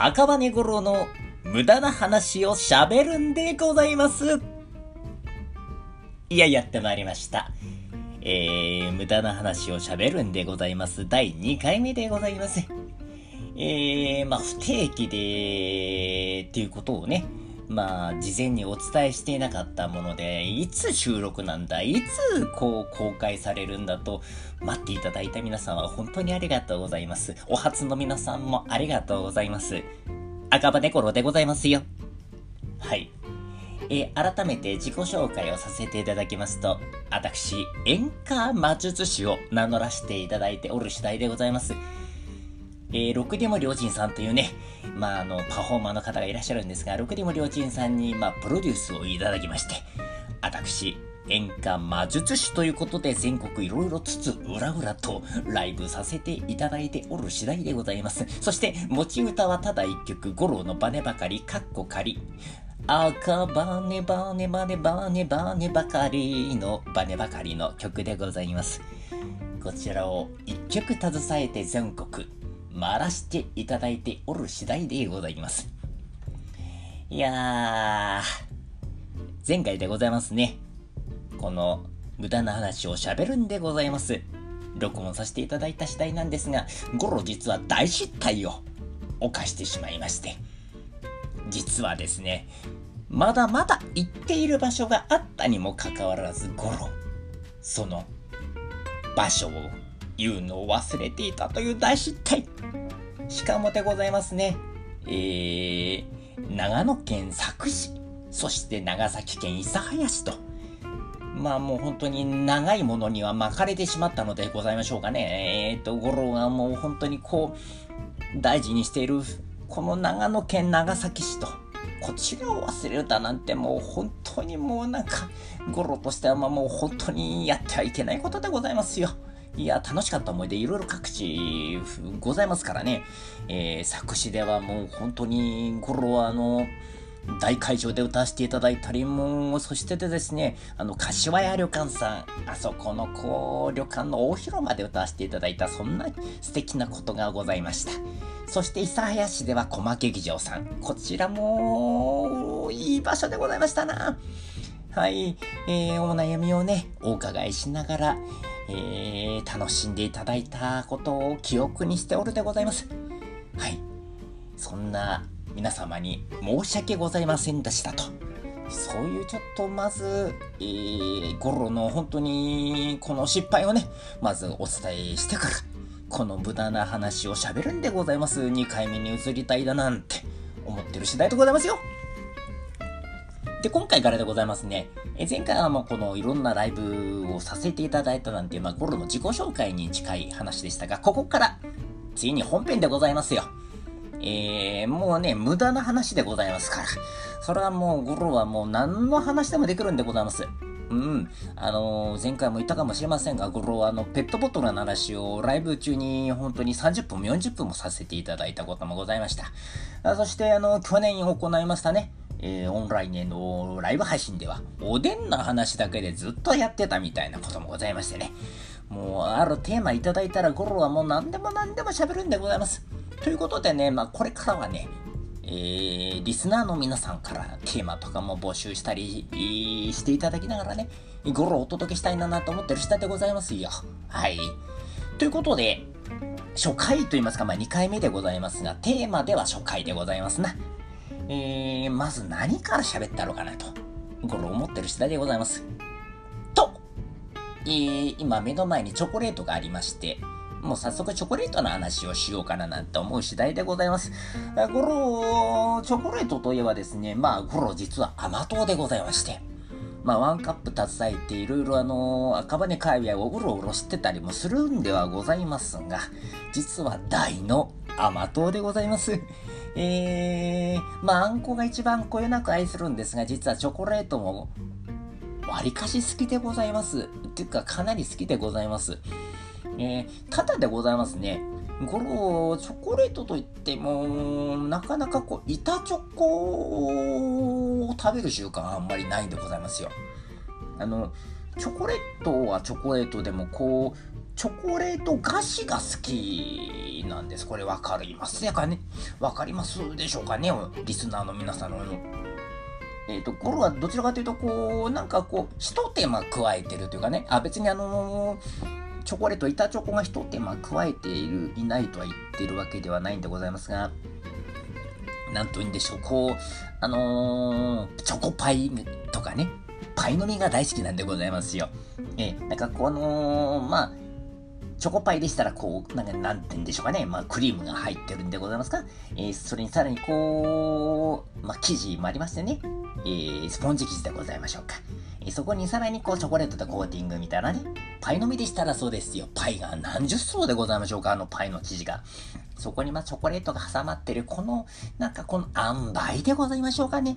赤羽五郎の無駄な話をしゃべるんでございます。いや、やってまいりました。えー、無駄な話をしゃべるんでございます。第2回目でございます。えー、まあ、不定期で、っていうことをね、まあ、事前にお伝えしていなかったもので、いつ収録なんだ、いつこう公開されるんだと待っていただいた皆さんは本当にありがとうございます。お初の皆さんもありがとうございます。赤羽コロでございますよ。はい。え、改めて自己紹介をさせていただきますと、私、演歌魔術師を名乗らせていただいておる次第でございます。えー、六でも良人さんというね、まあ、あの、パフォーマーの方がいらっしゃるんですが、六でも良人さんに、まあ、プロデュースをいただきまして、私、演歌魔術師ということで全国いろいろつつ裏々とライブさせていただいておる次第でございます。そして持ち歌はただ一曲、五郎のバネばかり、カッコ仮。赤バネバネバネバネバネばかりのバネばかりの曲でございます。こちらを一曲携えて全国回らしていただいておる次第でございます。いやー、前回でございますね。この無駄な話をしゃべるんでございます。録音させていただいた次第なんですが、ゴロ実は大失態を犯してしまいまして。実はですね、まだまだ行っている場所があったにもかかわらず、ゴロ、その場所を言うのを忘れていたという大失態。しかもでございますね。えー、長野県佐久市、そして長崎県諫早市と、まあもう本当に長いものには巻かれてしまったのでございましょうかね。えー、と、五郎がもう本当にこう、大事にしている、この長野県長崎市と、こちらを忘れるだなんてもう本当にもうなんか、五郎としてはまあもう本当にやってはいけないことでございますよ。いや、楽しかった思い出、いろいろ各地ございますからね。えー、作詞ではもう本当に、ゴロはあの、大会場で歌わせていただいたりも、そしてでですね、あの、柏屋旅館さん、あそこのこう、旅館の大広間で歌わせていただいた、そんな素敵なことがございました。そして、諫早市では駒劇場さん、こちらも、いい場所でございましたな。はい、えー、お悩みをね、お伺いしながら、えー、楽しんでいただいたことを記憶にしておるでございます。はい。そんな皆様に申し訳ございませんでしたと。そういうちょっとまず、えー、ゴロの本当にこの失敗をね、まずお伝えしてから、この無駄な話をしゃべるんでございます。2回目に移りたいだなんて思ってる次第でございますよ。で、今回からでございますね。え前回はもうこのいろんなライブをさせていただいたなんて、まあ、ゴロの自己紹介に近い話でしたが、ここから、ついに本編でございますよ。えー、もうね、無駄な話でございますから。それはもう、ゴロはもう何の話でもできるんでございます。うん。あのー、前回も言ったかもしれませんが、ゴロはあの、ペットボトルの話をライブ中に本当に30分も40分もさせていただいたこともございました。あそして、あの、去年行いましたね。えー、オンラインへのライブ配信では、おでんの話だけでずっとやってたみたいなこともございましてね。もう、あるテーマいただいたら、ゴロはもう何でも何でも喋るんでございます。ということでね、まあ、これからはね、えー、リスナーの皆さんからテーマとかも募集したりしていただきながらね、ゴロをお届けしたいなと思ってる下でございますよ。はい。ということで、初回と言いますか、まあ、2回目でございますが、テーマでは初回でございますな。えー、まず何から喋ったのかなと、これ思ってる次第でございます。と、えー、今目の前にチョコレートがありまして、もう早速チョコレートの話をしようかななんて思う次第でございます。このチョコレートといえばですね、まあ、この実は甘党でございまして、まあ、ワンカップ携えていろいろあの、赤羽界隈をうろうろしてたりもするんではございますが、実は大の甘党でございます。えー、まあ、あんこが一番こよなく愛するんですが、実はチョコレートも、わりかし好きでございます。っていうか、かなり好きでございます。えー、ただでございますね。このチョコレートといっても、なかなかこう、板チョコを食べる習慣あんまりないんでございますよ。あの、チョコレートはチョコレートでもこう、チョコレート菓子が好きなんです。これわかりますやかねわかりますでしょうかねリスナーの皆さんの。えっ、ー、と、これはどちらかというと、こう、なんかこう、一手間加えてるというかね、あ、別にあのー、チョコレート、板チョコが一手間加えている、いないとは言ってるわけではないんでございますが、なんと言うんでしょう、こう、あのー、チョコパイとかね、パイの実が大好きなんでございますよ。えー、なんかこの、まあ、チョコパイでしたら、こう、なんか、なんて言うんでしょうかね。まあ、クリームが入ってるんでございますか。えー、それにさらに、こう、まあ、生地もありましてね。えー、スポンジ生地でございましょうか。えー、そこにさらに、こう、チョコレートでコーティングみたいなね。パイの実でしたらそうですよ。パイが何十層でございましょうか。あのパイの生地が。そこに、まあ、チョコレートが挟まってる、この、なんか、この塩梅でございましょうかね。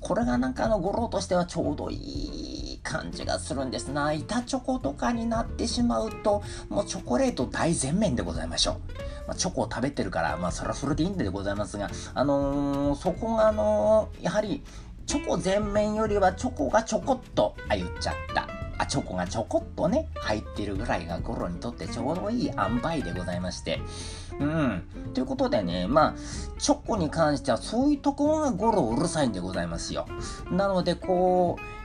これがなんかあの、語呂としてはちょうどいい感じがするんですな。板チョコとかになってしまうと、もうチョコレート大全面でございましょう。まあ、チョコを食べてるから、まあ、それはそれでいいんでございますが、あのー、そこがあのー、やはり、チョコ全面よりはチョコがちょこっと、あ、言っちゃった。あ、チョコがちょこっとね、入ってるぐらいがゴロにとってちょうどいい塩梅でございまして。うん。ということでね、まあ、チョコに関してはそういうところがゴロうるさいんでございますよ。なので、こう、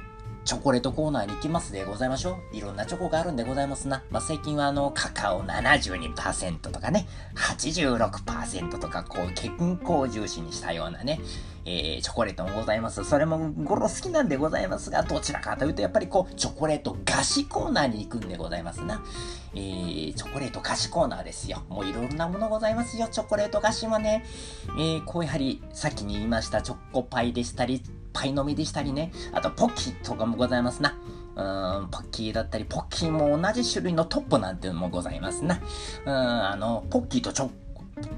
チョコレートコーナーに行きますでございましょう。いろんなチョコがあるんでございますな。まあ、最近はあの、カカオ72%とかね、86%とか、こう、健康重視にしたようなね、えー、チョコレートもございます。それもゴロ好きなんでございますが、どちらかというと、やっぱりこう、チョコレート菓子コーナーに行くんでございますな。えー、チョコレート菓子コーナーですよ。もういろんなものございますよ。チョコレート菓子もね。えー、こうやはり、さっきに言いましたチョコパイでしたり、パイの実でしたりね、あとポッキーとかもございますな。うーん、ポッキーだったり、ポッキーも同じ種類のトッポなんていうのもございますな。うん、あの、ポッキーとチョ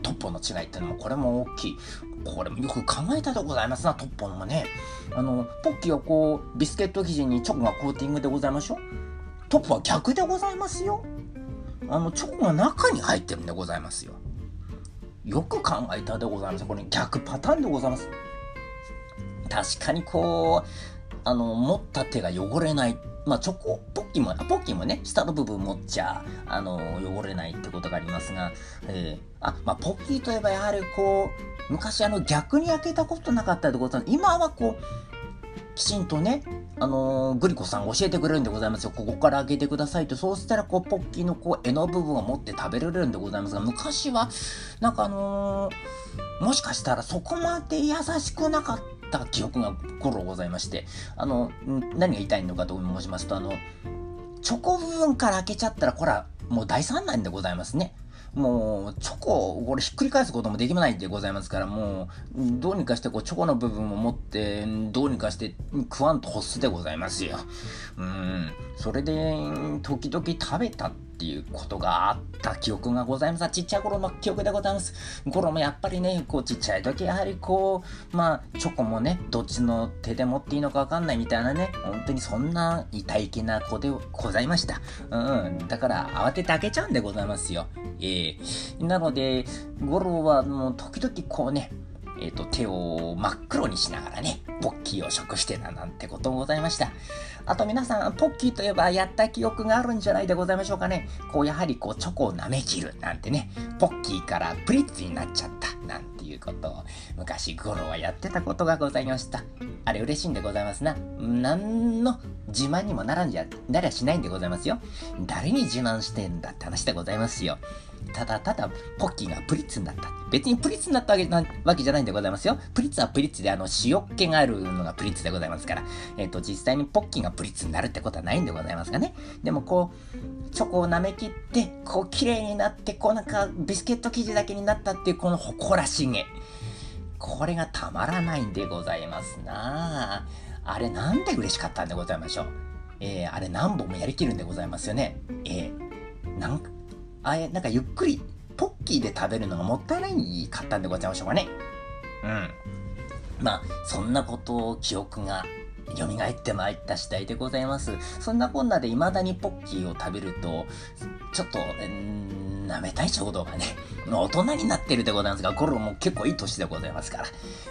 トッポの違いっていうのもこれも大きい。これもよく考えたでございますな、トッポのもね。あの、ポッキーはこう、ビスケット生地にチョコがコーティングでございましょ？トッポは逆でございますよ。あの、チョコが中に入ってるんでございますよ。よく考えたでございます。これ逆パターンでございます。確かにこう、あの、持った手が汚れない。まあ、チョコ、ポッキーも、ポッキーもね、下の部分持っちゃ、あの、汚れないってことがありますが、えー、あ、まあ、ポッキーといえばやはりこう、昔あの、逆に開けたことなかったってことは、今はこう、きちんとね、あのー、グリコさん教えてくれるんでございますよ。ここから開けてくださいと。そうしたら、こう、ポッキーのこう、柄の部分を持って食べられるんでございますが、昔は、なんかあのー、もしかしたらそこまで優しくなかった記憶が頃ございまして、あの、何が言いたいのかと申しますと、あの、チョコ部分から開けちゃったら、これはもう大惨難でございますね。もう、チョコ、これひっくり返すこともできないんでございますから、もう、どうにかしてこう、チョコの部分を持って、どうにかして食わんと欲すでございますよ。うん。それで、時々食べたっていうことがあった記憶がございます。ちっちゃい頃の記憶でございます。頃もやっぱりね、こう、ちっちゃい時、やはりこう、まあ、チョコもね、どっちの手で持っていいのかわかんないみたいなね、本当にそんな痛い気な子でございました。うん。だから、慌てて開けちゃうんでございますよ。えー、なので、ゴロはもう時々こうね、えっ、ー、と、手を真っ黒にしながらね、ポッキーを食してたなんてこともございました。あと皆さん、ポッキーといえばやった記憶があるんじゃないでございましょうかね。こう、やはりこう、チョコを舐め切るなんてね、ポッキーからプリッツになっちゃったなんていうことを、昔ゴロはやってたことがございました。あれ嬉しいんでございますな。なんの自慢にもならんじゃ、なりゃしないんでございますよ。誰に自慢してんだって話でございますよ。ただただ、ポッキーがプリッツになった。別にプリッツになったわけなわけじゃないんでございますよ。プリッツはプリッツで、あの、塩っ気があるのがプリッツでございますから。えっ、ー、と、実際にポッキーがプリッツになるってことはないんでございますがね。でも、こう、チョコを舐めきって、こう、綺麗になって、こう、なんか、ビスケット生地だけになったっていう、この誇らしげ。これがたまらないんでございますなあれなんで嬉しかったんでございましょう。えー、あれ何本もやりきるんでございますよね。えー、なんか、あれ、なんかゆっくり、ポッキーで食べるのがもったいないかったんでございましょうかね。うん。まあ、そんなことを記憶が蘇ってまいった次第でございます。そんなこんなで未だにポッキーを食べると、ちょっと、舐めたい衝動がね、大人になってるでございますが、ゴロも結構いい年でございますから、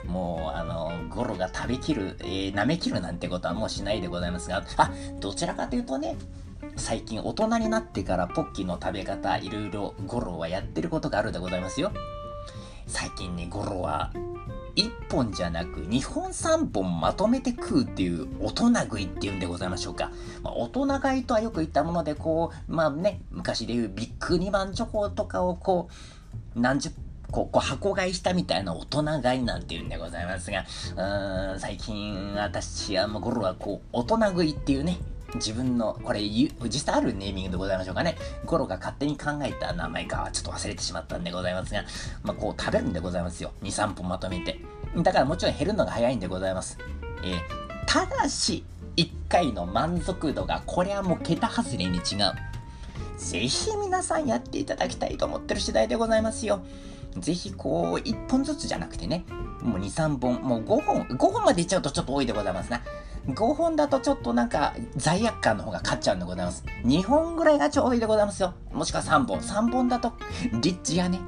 もう、あの、ゴロが食べきる、えー、舐めきるなんてことはもうしないでございますが、あ、どちらかというとね、最近大人になってからポッキーの食べ方いろいろゴロはやってることがあるでございますよ。最近ね、ゴロは1本じゃなく2本3本まとめて食うっていう大人食いっていうんでございましょうか。まあ、大人買いとはよく言ったもので、こう、まあね、昔でいうビッグ2番チョコとかをこう、何十こう、こう箱買いしたみたいな大人買いなんていうんでございますが、うーん、最近私はもうゴロはこう、大人食いっていうね、自分の、これ、実際あるネーミングでございましょうかね。ゴロが勝手に考えた名前かはちょっと忘れてしまったんでございますが、まあ、こう食べるんでございますよ。2、3本まとめて。だからもちろん減るのが早いんでございます。えー、ただし、1回の満足度が、これはもう桁外れに違う。ぜひ皆さんやっていただきたいと思ってる次第でございますよ。ぜひこう、1本ずつじゃなくてね、もう2、3本、もう5本、5本までいっちゃうとちょっと多いでございますな。5本だとちょっとなんか罪悪感の方が勝っちゃうんでございます。2本ぐらいがちょうどいいでございますよ。もしくは3本。3本だとリッチやね。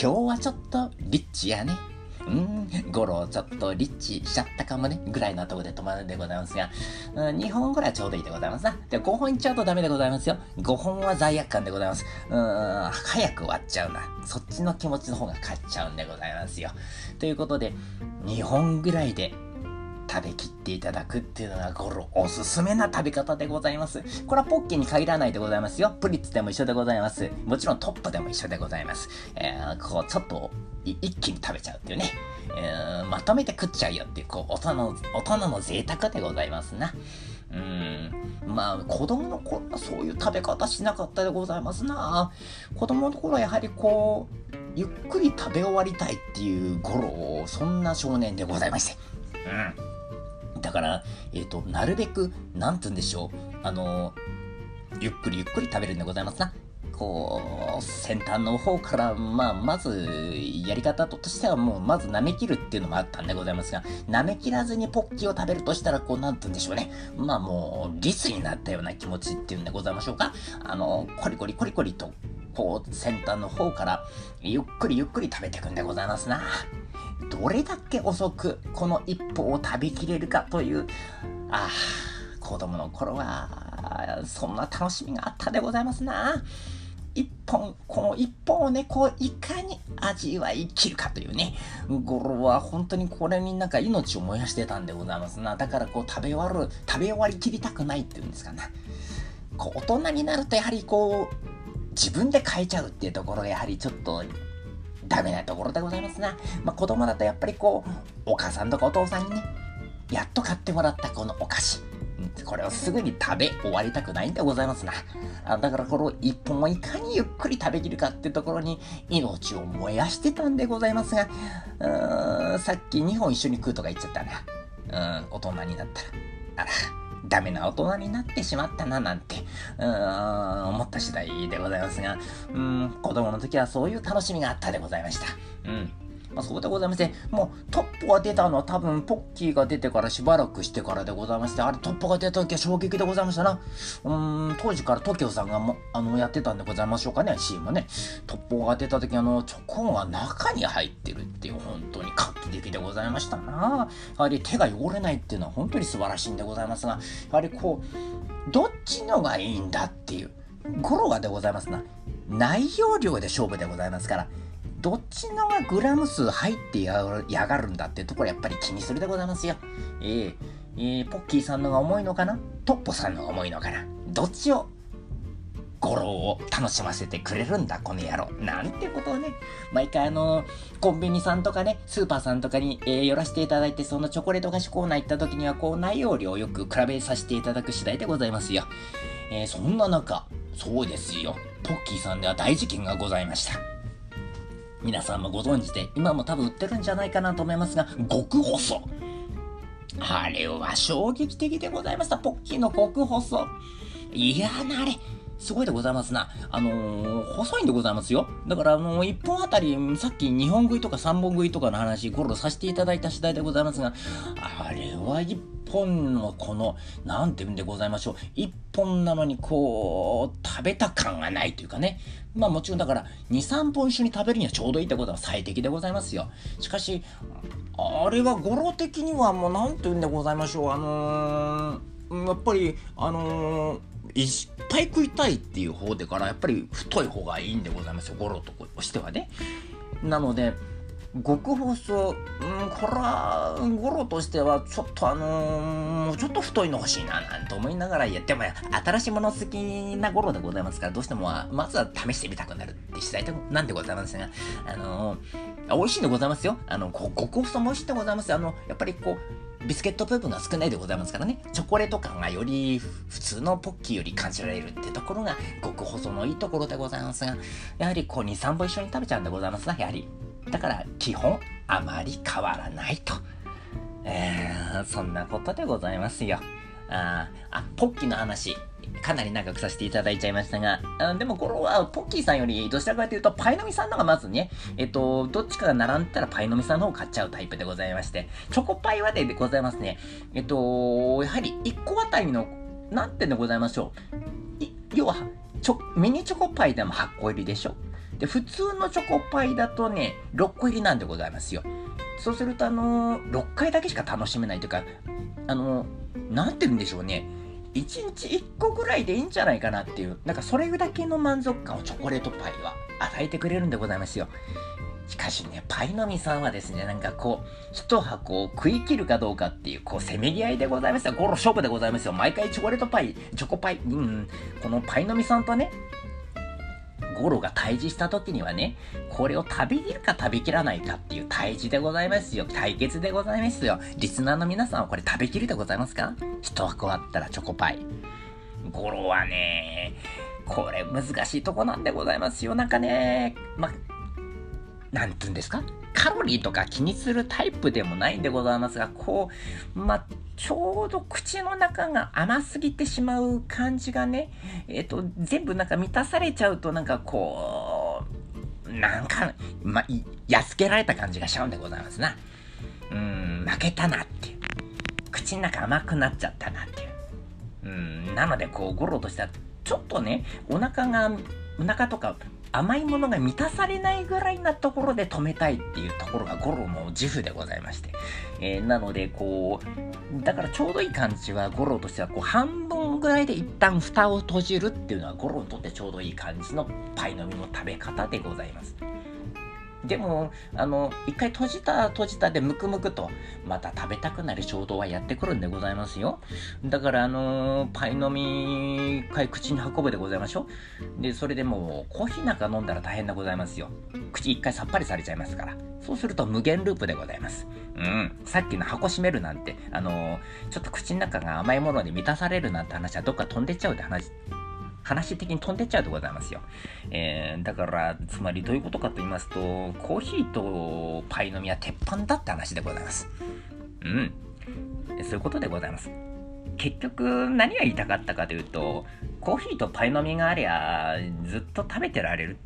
今日はちょっとリッチやね。うん、ゴロちょっとリッチしちゃったかもね、ぐらいのとこで止まるんでございますが、うん、2本ぐらいちょうどいいでございますな。で、5本いっちゃうとダメでございますよ。5本は罪悪感でございます。うん、早く終わっちゃうな。そっちの気持ちの方が勝っちゃうんでございますよ。ということで、2本ぐらいで食べきっていただくっていうのがゴロおすすめな食べ方でございます。これはポッキーに限らないでございますよ。プリッツでも一緒でございます。もちろんトップでも一緒でございます。えー、こうちょっと一気に食べちゃうっていうね。えー、まとめて食っちゃうよっていう、こう、大人の、大人の贅沢でございますな。うん。まあ、子供の頃はそういう食べ方しなかったでございますな。子供の頃はやはりこう、ゆっくり食べ終わりたいっていう頃、そんな少年でございまして。うん。だから、えっ、ー、と、なるべく、なんて言うんでしょう。あの、ゆっくりゆっくり食べるんでございますな。こう、先端の方から、まあ、まず、やり方としてはもう、まず舐め切るっていうのもあったんでございますが、舐め切らずにポッキーを食べるとしたら、こう、なんて言うんでしょうね。まあ、もう、リスになったような気持ちっていうんでございましょうか。あの、コリコリコリコリと、こう、先端の方から、ゆっくりゆっくり食べていくんでございますな。どれだけ遅くこの一歩を食べきれるかという、ああ、子供の頃は、そんな楽しみがあったでございますな。一本、この一本をね、こう、いかに味わい切るかというね、ゴロは本当にこれになんか命を燃やしてたんでございますな。だからこう、食べ終わる、食べ終わり切りたくないっていうんですかね。こう、大人になるとやはりこう、自分で変えちゃうっていうところがやはりちょっとダメなところでございますな。まあ、子供だとやっぱりこう、お母さんとかお父さんにね、やっと買ってもらったこのお菓子。これをすぐに食べ終わりたくないんでございますな。あだからこの一本をいかにゆっくり食べきるかってところに命を燃やしてたんでございますが、うーん、さっき2本一緒に食うとか言っちゃったな。うん、大人になったら。あら。ダメな大人になってしまったななんて、うーん、思った次第でございますが、うん、子供の時はそういう楽しみがあったでございました。うん。まあ、そうでございまして、もうトップが出たのは多分ポッキーが出てからしばらくしてからでございまして、あれトップが出た時は衝撃でございましたな。うん、当時から TOKIO さんがもあのやってたんでございましょうかね、CM ね。トップが出た時あの、チョコンが中に入ってるっていう本当に画期的でございましたな。やはり手が汚れないっていうのは本当に素晴らしいんでございますが、やはりこう、どっちのがいいんだっていう、ゴロがでございますな。内容量で勝負でございますから、どっちのがグラム数入ってやがるんだってところやっぱり気にするでございますよ。えー、えー、ポッキーさんのが重いのかな？トッポさんのが重いのかな？どっちを語呂を楽しませてくれるんだ、この野郎。なんてことをね、毎回あの、コンビニさんとかね、スーパーさんとかに、えー、寄らせていただいて、そのチョコレート菓子コーナー行った時には、こう、内容量をよく比べさせていただく次第でございますよ。えー、そんな中、そうですよ、ポッキーさんでは大事件がございました。皆さんもご存知で、今も多分売ってるんじゃないかなと思いますが、極細。あれは衝撃的でございました。ポッキーの極細。いやな、あれ。すごいでございますな。あのー、細いんでございますよ。だから、あのー、1本あたり、さっき2本食いとか3本食いとかの話、ゴロさせていただいた次第でございますが、あれは1本のこの、なんて言うんでございましょう。1本なのに、こう、食べた感がないというかね。まあもちろんだから、2、3本一緒に食べるにはちょうどいいってことは最適でございますよ。しかし、あれは語呂的にはもう、なんて言うんでございましょう。あのー、やっぱり、あのーいっぱい食いたいっていう方でからやっぱり太い方がいいんでございますよ。ゴロとしてはね。なので極細、うん、これはゴロとしてはちょっとあのー、もうちょっと太いの欲しいななんて思いながらやっても新しいもの好きなゴロでございますからどうしてもまずは試してみたくなるって次第なんでございますがあのー、美味しいんでございますよ。あの極細も美味しいんでございますあのやっぱりこうビスケット部分が少ないでございますからねチョコレート感がより普通のポッキーより感じられるってところが極細のいいところでございますがやはりこう23本一緒に食べちゃうんでございますなやはりだから基本あまり変わらないと。えー、そんなことでございますよ。ああ、ポッキーの話、かなり長くさせていただいちゃいましたが、あでもこれはポッキーさんよりどちらかというとパイのみさんの方がまずね、えっと、どっちかが並んだらパイのみさんの方を買っちゃうタイプでございまして、チョコパイはでございますね。えっと、やはり1個あたりの、何点でございましょう。要は、ちょ、ミニチョコパイでも8個入りでしょ。で、普通のチョコパイだとね、6個入りなんでございますよ。そうすると、あのー、6回だけしか楽しめないというか、あのー、なんて言うんでしょうね。1日1個ぐらいでいいんじゃないかなっていう、なんかそれだけの満足感をチョコレートパイは与えてくれるんでございますよ。しかしね、パイのみさんはですね、なんかこう、1箱を食い切るかどうかっていう、こう、せめぎ合いでございますよ。ゴロ勝負でございますよ。毎回チョコレートパイ、チョコパイ、うん、このパイのみさんとね、ゴロが対峙した時にはね、これを食べきるか食べきらないかっていう対峙でございますよ。対決でございますよ。リスナーの皆さんはこれ食べきるでございますか？一箱あったらチョコパイ。ゴロはね、これ難しいとこなんでございますよ。なんかね、ま、なんつうんですか？カロリーとか気にするタイプでもないんでございますが、こう、まちょうど口の中が甘すぎてしまう感じがね、えっ、と、全部なんか満たされちゃうとなんかこう、なんか、ま、安けられた感じがしちゃうんでございますな。うん、負けたなっていう。口の中甘くなっちゃったなっていう。うん、なのでこう、ゴロとしたら、ちょっとね、お腹が、お腹とか甘いものが満たされないぐらいなところで止めたいっていうところがゴロの自負でございまして。えー、なので、こう、だからちょうどいい感じはゴロとしては、こう、半分ぐらいで一旦蓋を閉じるっていうのはゴロにとってちょうどいい感じのパイの実の食べ方でございます。でも、あの、一回閉じた閉じたでムクムクと、また食べたくなる衝動はやってくるんでございますよ。だから、あのパイの実、一回口に運ぶでございましょう。で、それでもう、コーヒーなんか飲んだら大変でございますよ。口一回さっぱりされちゃいますから。そうすると無限ループでございます。うん。さっきの箱閉めるなんて、あのちょっと口の中が甘いもので満たされるなんて話はどっか飛んでっちゃうって話話的に飛んでっちゃうでございますよ。えー、だから、つまりどういうことかと言いますと、コーヒーとパイの実は鉄板だって話でございます。うん。そういうことでございます。結局、何が言いたかったかというと、コーヒーとパイの実がありゃ、ずっと食べてられる、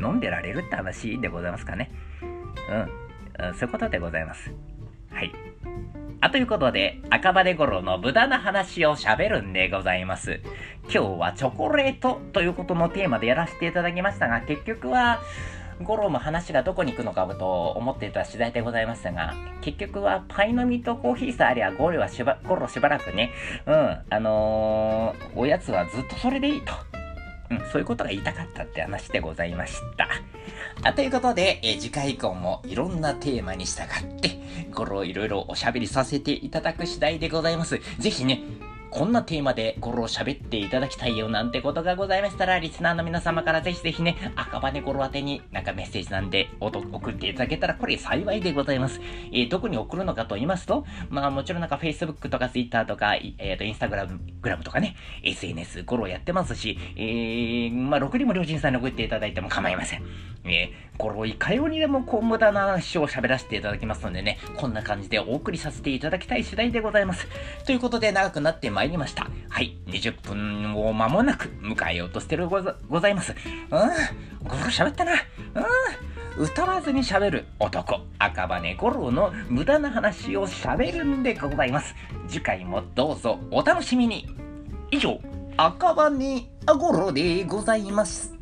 飲んでられるって話でございますかね。うん。そういうことでございます。はい。あ、ということで、赤羽ゴロの無駄な話を喋るんでございます。今日はチョコレートということのテーマでやらせていただきましたが、結局は、ゴロも話がどこに行くのかと思っていた次第でございましたが、結局はパイの実とコーヒーさありゃゴロはしば、ゴロしばらくね、うん、あのー、おやつはずっとそれでいいと。うん、そういうことが言いたかったって話でございました。あということで、え次回以降もいろんなテーマに従って、ゴロをいろいろおしゃべりさせていただく次第でございます。ぜひね、こんなテーマでゴロを喋っていただきたいよなんてことがございましたら、リスナーの皆様からぜひぜひね、赤羽ゴロ宛てになんかメッセージなんで送っていただけたらこれ幸いでございます。えー、どこに送るのかと言いますと、まあもちろんなんか Facebook とか Twitter とか、えっ、ー、と Instagram とかね、SNS ゴロやってますし、えー、まあろくにも両親さんに送っていただいても構いません。えー、ゴロいかようにでもこう無駄な話を喋らせていただきますのでね、こんな感じでお送りさせていただきたい次第でございます。ということで長くなってま参りました。はい、20分を間もなく迎えようとしてるございます。うん、ゴロ喋ったな。うん、歌わずに喋る男、赤羽五郎の無駄な話を喋るんでございます。次回もどうぞお楽しみに。以上、赤羽五郎でございます。